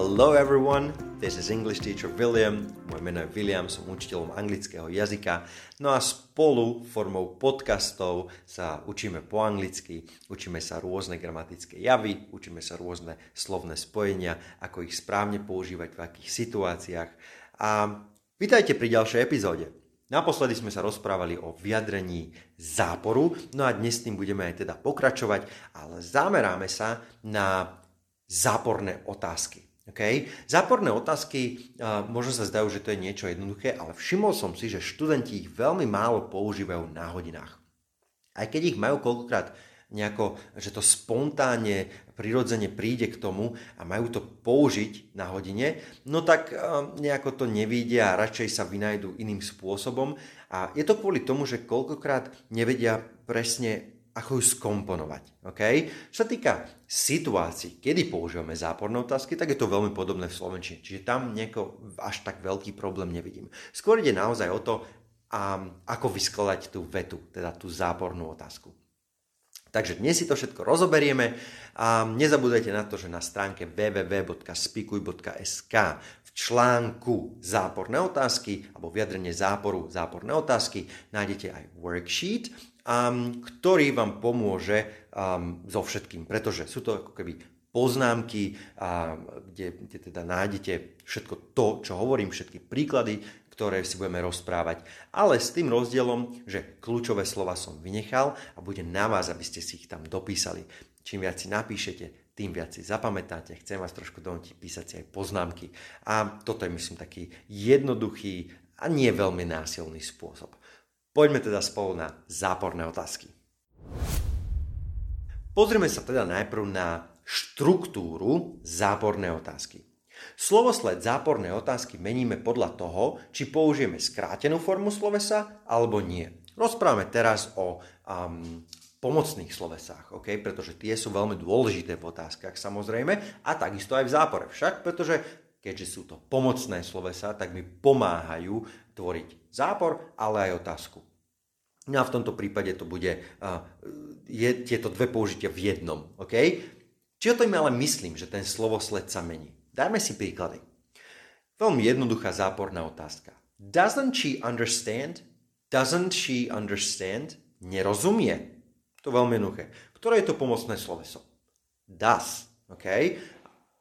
Hello everyone, this is English teacher William. Moje meno je William, som učiteľom anglického jazyka. No a spolu formou podcastov sa učíme po anglicky, učíme sa rôzne gramatické javy, učíme sa rôzne slovné spojenia, ako ich správne používať v akých situáciách. A vítajte pri ďalšej epizóde. Naposledy sme sa rozprávali o vyjadrení záporu, no a dnes s tým budeme aj teda pokračovať, ale zameráme sa na záporné otázky. Okay? Záporné otázky, uh, možno sa zdajú, že to je niečo jednoduché, ale všimol som si, že študenti ich veľmi málo používajú na hodinách. Aj keď ich majú koľkokrát nejako, že to spontánne, prirodzene príde k tomu a majú to použiť na hodine, no tak nejako to nevidia a radšej sa vynajdu iným spôsobom. A je to kvôli tomu, že koľkokrát nevedia presne ako ju skomponovať. Okay? Čo sa týka situácií, kedy používame záporné otázky, tak je to veľmi podobné v Slovenčine. Čiže tam nieko až tak veľký problém nevidím. Skôr ide naozaj o to, um, ako vyskladať tú vetu, teda tú zápornú otázku. Takže dnes si to všetko rozoberieme a nezabúdajte na to, že na stránke www.spikuj.sk v článku záporné otázky alebo vyjadrenie záporu záporné otázky nájdete aj worksheet, um, ktorý vám pomôže um, so všetkým, pretože sú to ako keby poznámky, um, kde, kde teda nájdete všetko to, čo hovorím, všetky príklady, ktoré si budeme rozprávať, ale s tým rozdielom, že kľúčové slova som vynechal a bude na vás, aby ste si ich tam dopísali. Čím viac si napíšete, tým viac si zapamätáte. Chcem vás trošku donútiť písať si aj poznámky. A toto je, myslím, taký jednoduchý a nie veľmi násilný spôsob. Poďme teda spolu na záporné otázky. Pozrieme sa teda najprv na štruktúru záporné otázky. Slovosled záporné otázky meníme podľa toho, či použijeme skrátenú formu slovesa alebo nie. Rozprávame teraz o um, pomocných slovesách, okay? pretože tie sú veľmi dôležité v otázkach samozrejme a takisto aj v zápore však, pretože keďže sú to pomocné slovesa, tak mi pomáhajú tvoriť zápor, ale aj otázku. No a v tomto prípade to bude uh, je, tieto dve použitia v jednom. Okay? Či o tým ale myslím, že ten slovosled sa mení? Dajme si príklady. Veľmi jednoduchá záporná otázka. Doesn't she understand? Doesn't she understand? Nerozumie. To je veľmi jednoduché. Ktoré je to pomocné sloveso? Does. OK?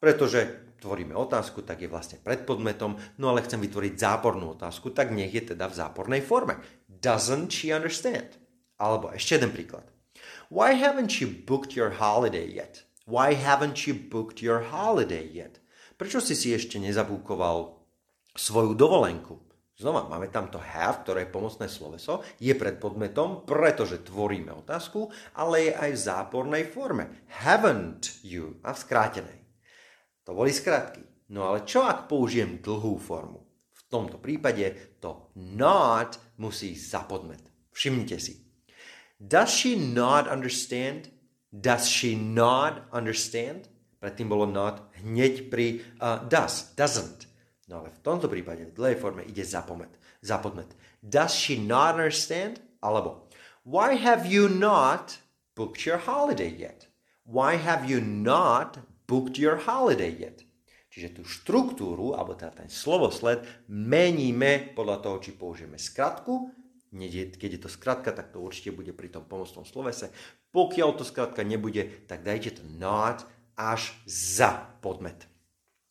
Pretože tvoríme otázku, tak je vlastne predpodmetom, no ale chcem vytvoriť zápornú otázku, tak nech je teda v zápornej forme. Doesn't she understand? Alebo ešte jeden príklad. Why haven't you booked your holiday yet? Why haven't you booked your holiday yet? Prečo si si ešte nezabúkoval svoju dovolenku? Znova, máme tam to have, ktoré je pomocné sloveso, je pred podmetom, pretože tvoríme otázku, ale je aj v zápornej forme. Haven't you a v skrátenej. To boli skratky. No ale čo ak použijem dlhú formu? V tomto prípade to not musí za podmet. Všimnite si. Does she not understand? Does she not understand? Predtým bolo not hneď pri uh, does, doesn't. No ale v tomto prípade v dlhej forme ide za, pomet. Does she not understand? Alebo Why have you not booked your holiday yet? Why have you not booked your holiday yet? Čiže tú štruktúru, alebo teda ten slovosled, meníme podľa toho, či použijeme skratku, keď je to skratka, tak to určite bude pri tom pomocnom slovese. Pokiaľ to skratka nebude, tak dajte to not až za podmet.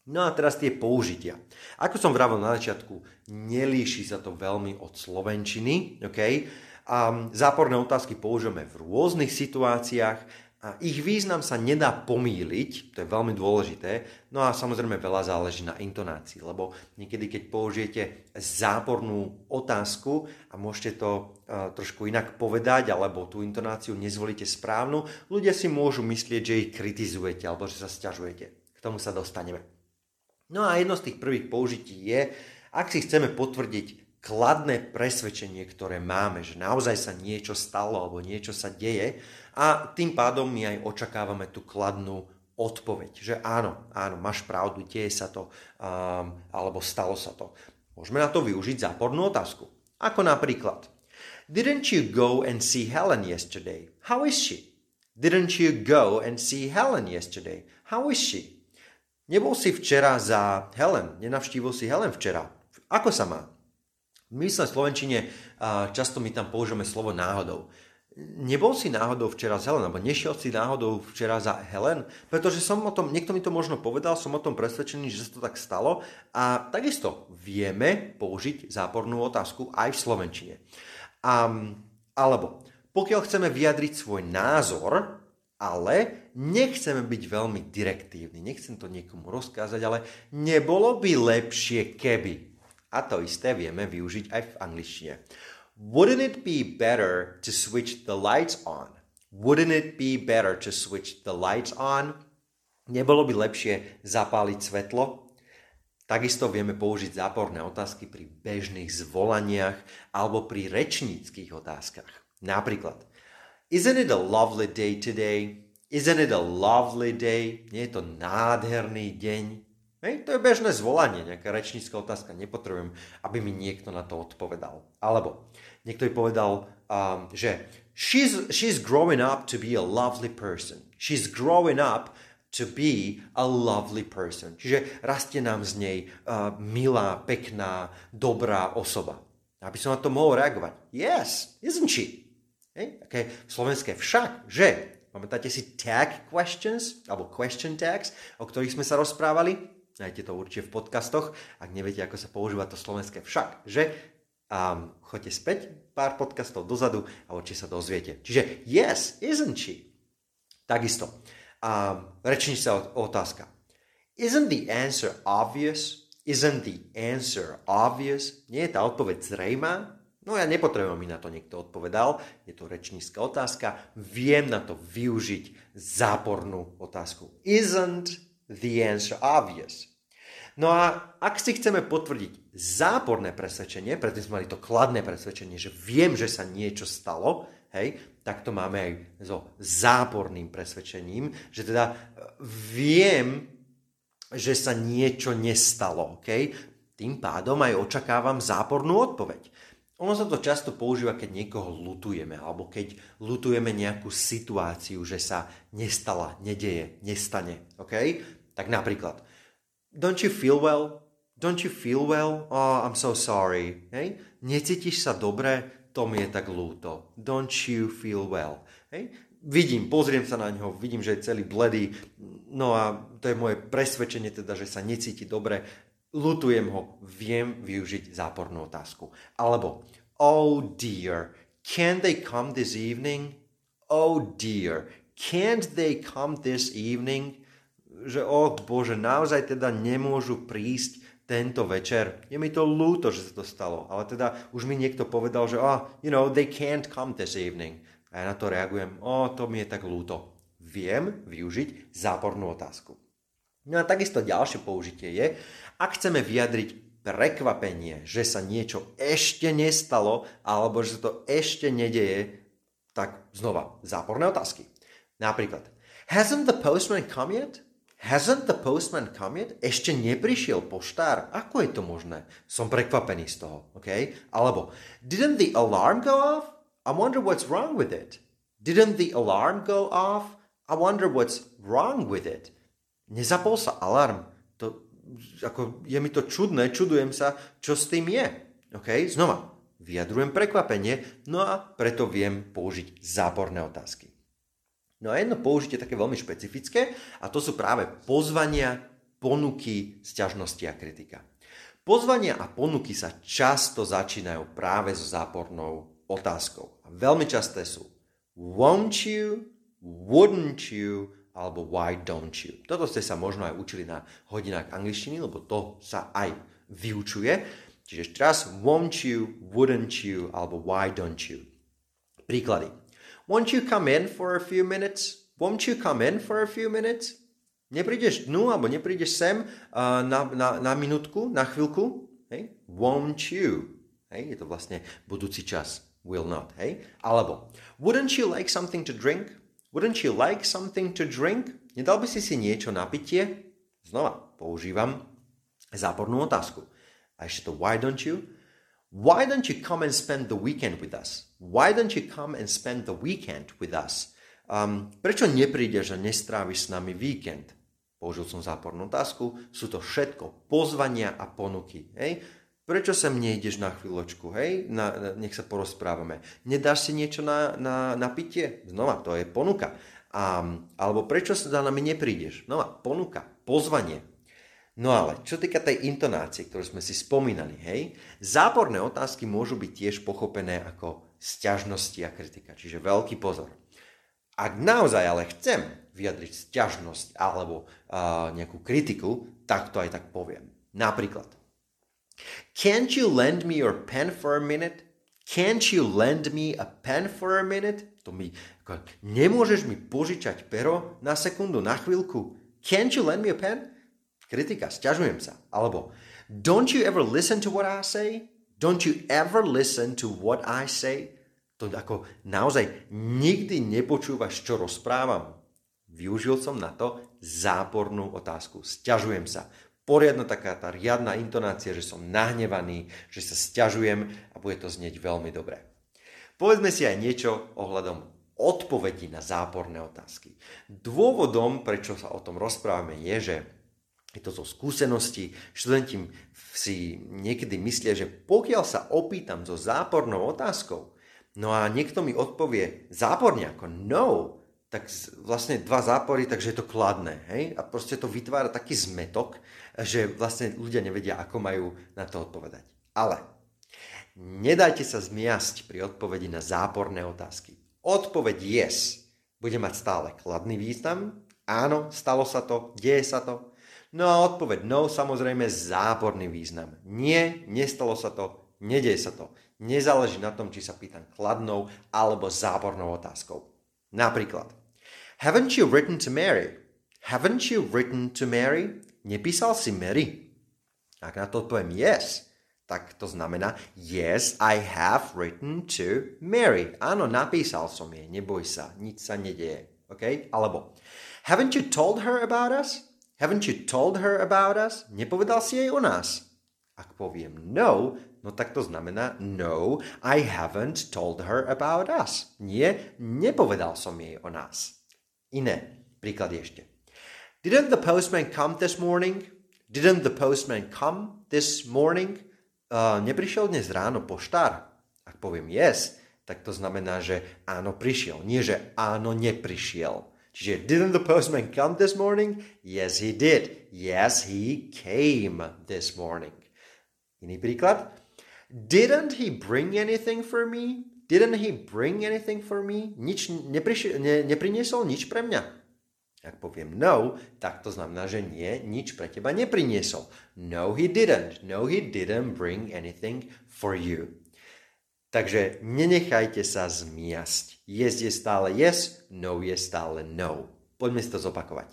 No a teraz tie použitia. Ako som vravel na začiatku, nelíši sa to veľmi od slovenčiny. Okay? A záporné otázky použijeme v rôznych situáciách ich význam sa nedá pomýliť, to je veľmi dôležité, no a samozrejme veľa záleží na intonácii, lebo niekedy, keď použijete zápornú otázku a môžete to uh, trošku inak povedať, alebo tú intonáciu nezvolíte správnu, ľudia si môžu myslieť, že ich kritizujete alebo že sa stiažujete. K tomu sa dostaneme. No a jedno z tých prvých použití je, ak si chceme potvrdiť kladné presvedčenie, ktoré máme, že naozaj sa niečo stalo alebo niečo sa deje, a tým pádom my aj očakávame tú kladnú odpoveď, že áno, áno, máš pravdu, deje sa to, um, alebo stalo sa to. Môžeme na to využiť zápornú otázku. Ako napríklad, Didn't you go and see Helen yesterday? How is she? Didn't you go and see Helen yesterday? How is she? Nebol si včera za Helen, nenavštívil si Helen včera. Ako sa má? My sa v Slovenčine často my tam použijeme slovo náhodou. Nebol si náhodou včera z Helen, alebo nešiel si náhodou včera za Helen? Pretože som o tom, niekto mi to možno povedal, som o tom presvedčený, že sa to tak stalo. A takisto vieme použiť zápornú otázku aj v Slovenčine. A, alebo pokiaľ chceme vyjadriť svoj názor, ale nechceme byť veľmi direktívni, nechcem to niekomu rozkázať, ale nebolo by lepšie keby. A to isté vieme využiť aj v angličtine. Wouldn't it be better to switch the lights on? Wouldn't it be better to switch the lights on? Nebolo by lepšie zapáliť svetlo? Takisto vieme použiť záporné otázky pri bežných zvolaniach alebo pri rečníckých otázkach. Napríklad, Isn't it a lovely day today? Isn't it a lovely day? Nie je to nádherný deň? Hej, to je bežné zvolanie, nejaká rečnícka otázka. Nepotrebujem, aby mi niekto na to odpovedal. Alebo niekto by povedal, um, že she's, she's growing up to be a lovely person. She's growing up to be a lovely person. Čiže rastie nám z nej uh, milá, pekná, dobrá osoba. Aby som na to mohol reagovať. Yes, isn't she? Hej? Okay. Slovenské však, že. Pamätáte si tag questions, alebo question tags, o ktorých sme sa rozprávali? Nájdete to určite v podcastoch. Ak neviete, ako sa používa to slovenské však, že um, choďte späť pár podcastov dozadu a určite sa dozviete. Čiže yes, isn't she? Takisto. Um, reční sa otázka. Isn't the answer obvious? Isn't the answer obvious? Nie je tá odpoveď zrejmá? No ja nepotrebujem, mi na to niekto odpovedal, je to rečnícka otázka, viem na to využiť zápornú otázku. Isn't the answer obvious? No a ak si chceme potvrdiť záporné presvedčenie, preto sme mali to kladné presvedčenie, že viem, že sa niečo stalo, hej, tak to máme aj so záporným presvedčením, že teda e, viem, že sa niečo nestalo, okay? Tým pádom aj očakávam zápornú odpoveď. Ono sa to často používa, keď niekoho lutujeme, alebo keď lutujeme nejakú situáciu, že sa nestala, nedeje, nestane. Okay? Tak napríklad, don't you feel well? Don't you feel well? Oh, I'm so sorry. Hej? Necítiš sa dobre? To mi je tak lúto. Don't you feel well? Hej? Vidím, pozriem sa na ňo, vidím, že je celý bledý, no a to je moje presvedčenie teda, že sa necíti dobre lutujem ho, viem využiť zápornú otázku. Alebo, oh dear, can they come this evening? Oh dear, can't they come this evening? Že, oh bože, naozaj teda nemôžu prísť tento večer. Je mi to ľúto, že sa to stalo, ale teda už mi niekto povedal, že oh, you know, they can't come this evening. A ja na to reagujem, oh, to mi je tak ľúto. Viem využiť zápornú otázku. No a takisto ďalšie použitie je, ak chceme vyjadriť prekvapenie, že sa niečo ešte nestalo alebo že to ešte nedeje, tak znova záporné otázky. Napríklad, hasn't the postman come yet? Hasn't the postman come yet? Ešte neprišiel poštár? Ako je to možné? Som prekvapený z toho, OK? Alebo, didn't the alarm go off? I wonder what's wrong with it. Didn't the alarm go off? I wonder what's wrong with it. Nezapol sa alarm. Ako, je mi to čudné, čudujem sa, čo s tým je. OK? Znova, vyjadrujem prekvapenie, no a preto viem použiť záporné otázky. No a jedno použitie také veľmi špecifické a to sú práve pozvania, ponuky, sťažnosti a kritika. Pozvania a ponuky sa často začínajú práve so zápornou otázkou. A veľmi časté sú won't you, wouldn't you, alebo why don't you. Toto ste sa možno aj učili na hodinách angličtiny, lebo to sa aj vyučuje. Čiže ešte raz, won't you, wouldn't you, alebo why don't you. Príklady. Won't you come in for a few minutes? Won't you come in for a few minutes? Neprídeš dnu, alebo neprídeš sem uh, na, na, na minútku, na chvíľku? Hej? Won't you? Hej? Je to vlastne budúci čas. Will not. Hej? Alebo, wouldn't you like something to drink? Wouldn't you like something to drink? Nedal by si si niečo na pitie? Znova používam zápornú otázku. A ešte to why don't you? Why don't you come and spend the weekend with us? Why don't you come and spend the weekend with us? Um, prečo neprídeš a nestráviš s nami víkend? použil som zápornú otázku, sú to všetko pozvania a ponuky. Hej? Prečo sem nejdeš na chvíľočku, hej? Na, na, nech sa porozprávame. Nedáš si niečo na, na, na pitie? Znova, to je ponuka. A, alebo prečo sa za nami neprídeš? Znova, ponuka, pozvanie. No ale, čo týka tej intonácie, ktorú sme si spomínali, hej, záporné otázky môžu byť tiež pochopené ako sťažnosti a kritika, čiže veľký pozor. Ak naozaj ale chcem vyjadriť sťažnosť alebo uh, nejakú kritiku, tak to aj tak poviem. Napríklad, Can't you lend me your pen for a minute? Can't you lend me a pen for a minute? To mi, ako, nemôžeš mi požičať pero na sekundu, na chvíľku? Can't you lend me a pen? Kritika, sťažujem sa. Alebo Don't you ever listen to what I say? Don't you ever listen to what I say? To ako naozaj nikdy nepočúvaš, čo rozprávam. Využil som na to zápornú otázku. Sťažujem sa. Poriadna taká tá riadna intonácia, že som nahnevaný, že sa sťažujem a bude to znieť veľmi dobre. Povedzme si aj niečo ohľadom odpovedí na záporné otázky. Dôvodom, prečo sa o tom rozprávame, je, že je to zo skúseností. Študenti si niekedy myslia, že pokiaľ sa opýtam so zápornou otázkou, no a niekto mi odpovie záporne ako no, tak vlastne dva zápory, takže je to kladné. Hej? A proste to vytvára taký zmetok, že vlastne ľudia nevedia, ako majú na to odpovedať. Ale nedajte sa zmiasť pri odpovedi na záporné otázky. Odpoveď yes bude mať stále kladný význam. Áno, stalo sa to, deje sa to. No a odpoveď no, samozrejme záporný význam. Nie, nestalo sa to, nedej sa to. Nezáleží na tom, či sa pýtam kladnou alebo zápornou otázkou. Napríklad, haven't you written to Mary? Haven't you written to Mary? Nepísal si Mary? Ak na to odpoviem yes, tak to znamená yes, I have written to Mary. Áno, napísal som jej, neboj sa, nič sa nedieje. Okay? Alebo, haven't you told her about us? Haven't you told her about us? Nepovedal si jej o nás. Ak poviem no, no tak to znamená no, I haven't told her about us. Nie, nepovedal som jej o nás. Iné príklady ešte. Didn't the postman come this morning? Didn't the postman come this morning? Uh, neprišiel dnes ráno poštár? Ak poviem yes, tak to znamená, že áno, prišiel. Nie, že áno, neprišiel. Čiže, didn't the postman come this morning? Yes, he did. Yes, he came this morning. Iný príklad. Didn't he bring anything for me? Didn't he bring anything for me? Nič nepriši- ne, nepriniesol nič pre mňa. Ak poviem no, tak to znamená, že nie, nič pre teba nepriniesol. No, he didn't. No, he didn't bring anything for you. Takže nenechajte sa zmiasť. Yes je stále yes, no je stále no. Poďme si to zopakovať.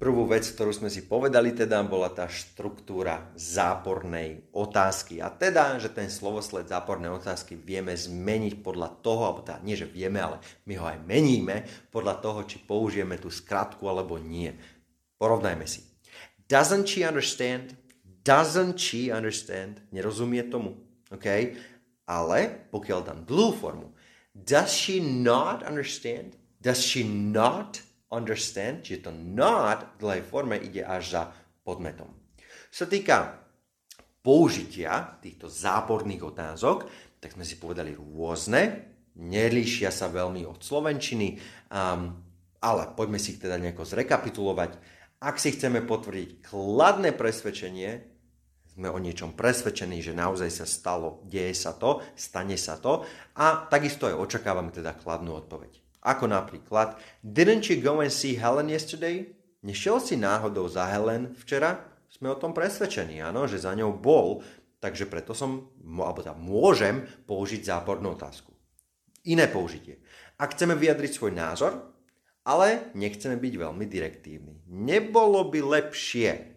Prvú vec, ktorú sme si povedali, teda bola tá štruktúra zápornej otázky. A teda, že ten slovosled zápornej otázky vieme zmeniť podľa toho, alebo teda nie, že vieme, ale my ho aj meníme podľa toho, či použijeme tú skratku alebo nie. Porovnajme si. Doesn't she understand? Doesn't she understand? Nerozumie tomu. OK? Ale pokiaľ dám dlhú formu, does she not understand? Does she not understand? Čiže to not v dlhej forme ide až za podmetom. Čo sa týka použitia týchto záporných otázok, tak sme si povedali rôzne, nelíšia sa veľmi od slovenčiny, um, ale poďme si ich teda nejako zrekapitulovať. Ak si chceme potvrdiť kladné presvedčenie, sme o niečom presvedčení, že naozaj sa stalo, deje sa to, stane sa to a takisto aj očakávame teda kladnú odpoveď. Ako napríklad, didn't you go and see Helen yesterday? Nešiel si náhodou za Helen včera? Sme o tom presvedčení, áno, že za ňou bol, takže preto som, alebo teda môžem použiť zápornú otázku. Iné použitie. Ak chceme vyjadriť svoj názor, ale nechceme byť veľmi direktívni. Nebolo by lepšie.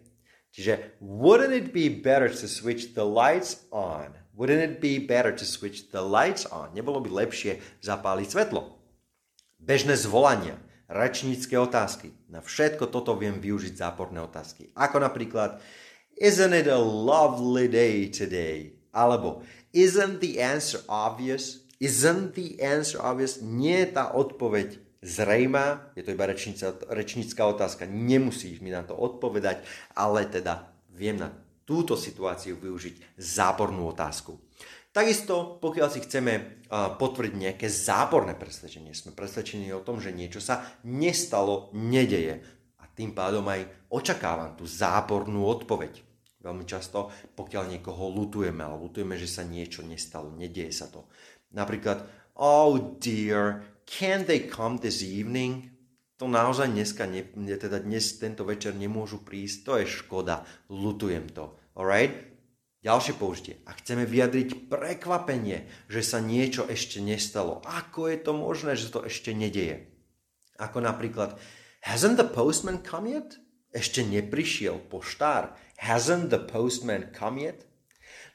Čiže wouldn't it be better to switch the lights on? Wouldn't it be better to switch the lights on? Nebolo by lepšie zapáliť svetlo? Bežné zvolania, rečnícke otázky. Na všetko toto viem využiť záporné otázky. Ako napríklad Isn't it a lovely day today? Alebo Isn't the answer obvious? Isn't the answer obvious? Nie je tá odpoveď zrejmá, je to iba rečnica, rečnická otázka, nemusíš mi na to odpovedať, ale teda viem na túto situáciu využiť zápornú otázku. Takisto, pokiaľ si chceme potvrdiť nejaké záporné presvedčenie, sme presvedčení o tom, že niečo sa nestalo, nedeje. A tým pádom aj očakávam tú zápornú odpoveď. Veľmi často, pokiaľ niekoho lutujeme, ale lutujeme, že sa niečo nestalo, nedieje sa to. Napríklad, oh dear, can they come this evening? To naozaj dneska, ne, teda dnes, tento večer nemôžu prísť, to je škoda, lutujem to. Alright? Ďalšie použitie. A chceme vyjadriť prekvapenie, že sa niečo ešte nestalo. Ako je to možné, že to ešte nedeje? Ako napríklad, hasn't the postman come yet? Ešte neprišiel poštár. Hasn't the postman come yet?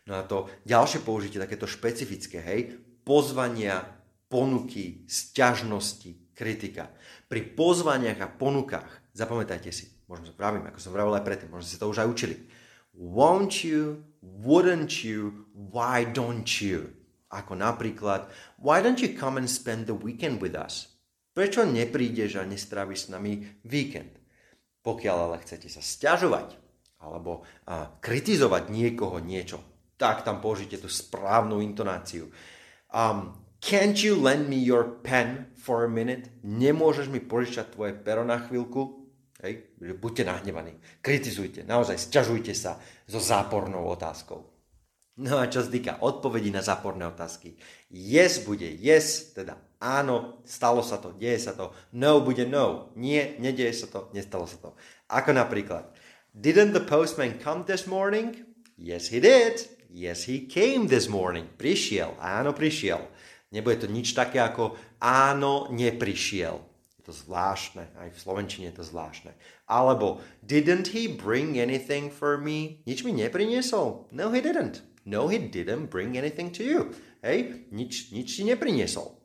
No a to ďalšie použitie, takéto špecifické, hej, pozvania ponuky, sťažnosti, kritika. Pri pozvaniach a ponukách, zapamätajte si, možno sa pravím, ako som vravil aj predtým, možno ste to už aj učili. Won't you, wouldn't you, why don't you? Ako napríklad, why don't you come and spend the weekend with us? Prečo neprídeš a nestráviš s nami víkend? Pokiaľ ale chcete sa stiažovať alebo a, kritizovať niekoho niečo, tak tam použite tú správnu intonáciu. Um, Can't you lend me your pen for a minute? Nemôžeš mi požičať tvoje pero na chvíľku? Hej, buďte nahnevaní, kritizujte, naozaj sťažujte sa so zápornou otázkou. No a čo sa týka odpovedí na záporné otázky. Yes bude yes, teda áno, stalo sa to, deje sa to. No bude no, nie, nedieje sa to, nestalo sa to. Ako napríklad, didn't the postman come this morning? Yes, he did. Yes, he came this morning. Prišiel, áno, prišiel. Nebude to nič také ako áno, neprišiel. To zvláštne, aj v Slovenčine je to zvláštne. Alebo didn't he bring anything for me? Nič mi nepriniesol? No he didn't. No he didn't bring anything to you. Hej, nič, nič ti nepriniesol.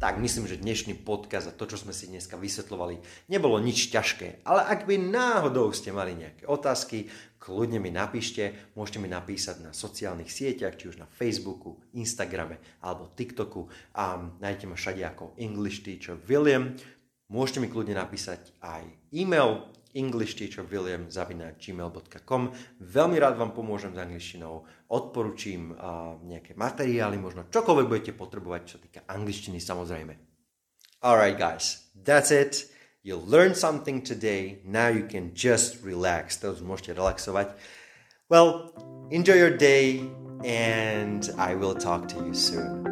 Tak myslím, že dnešný podcast a to, čo sme si dneska vysvetľovali, nebolo nič ťažké. Ale ak by náhodou ste mali nejaké otázky, kľudne mi napíšte. Môžete mi napísať na sociálnych sieťach, či už na Facebooku, Instagrame alebo TikToku. A nájdete ma všade ako English Teacher William. Môžete mi kľudne napísať aj e-mail englishteacherwilliam.gmail.com Veľmi rád vám pomôžem s angličtinou, odporúčim uh, nejaké materiály, možno čokoľvek budete potrebovať, čo týka angličtiny samozrejme. Alright guys, that's it. You learned something today, now you can just relax. To môžete relaxovať. Well, enjoy your day and I will talk to you soon.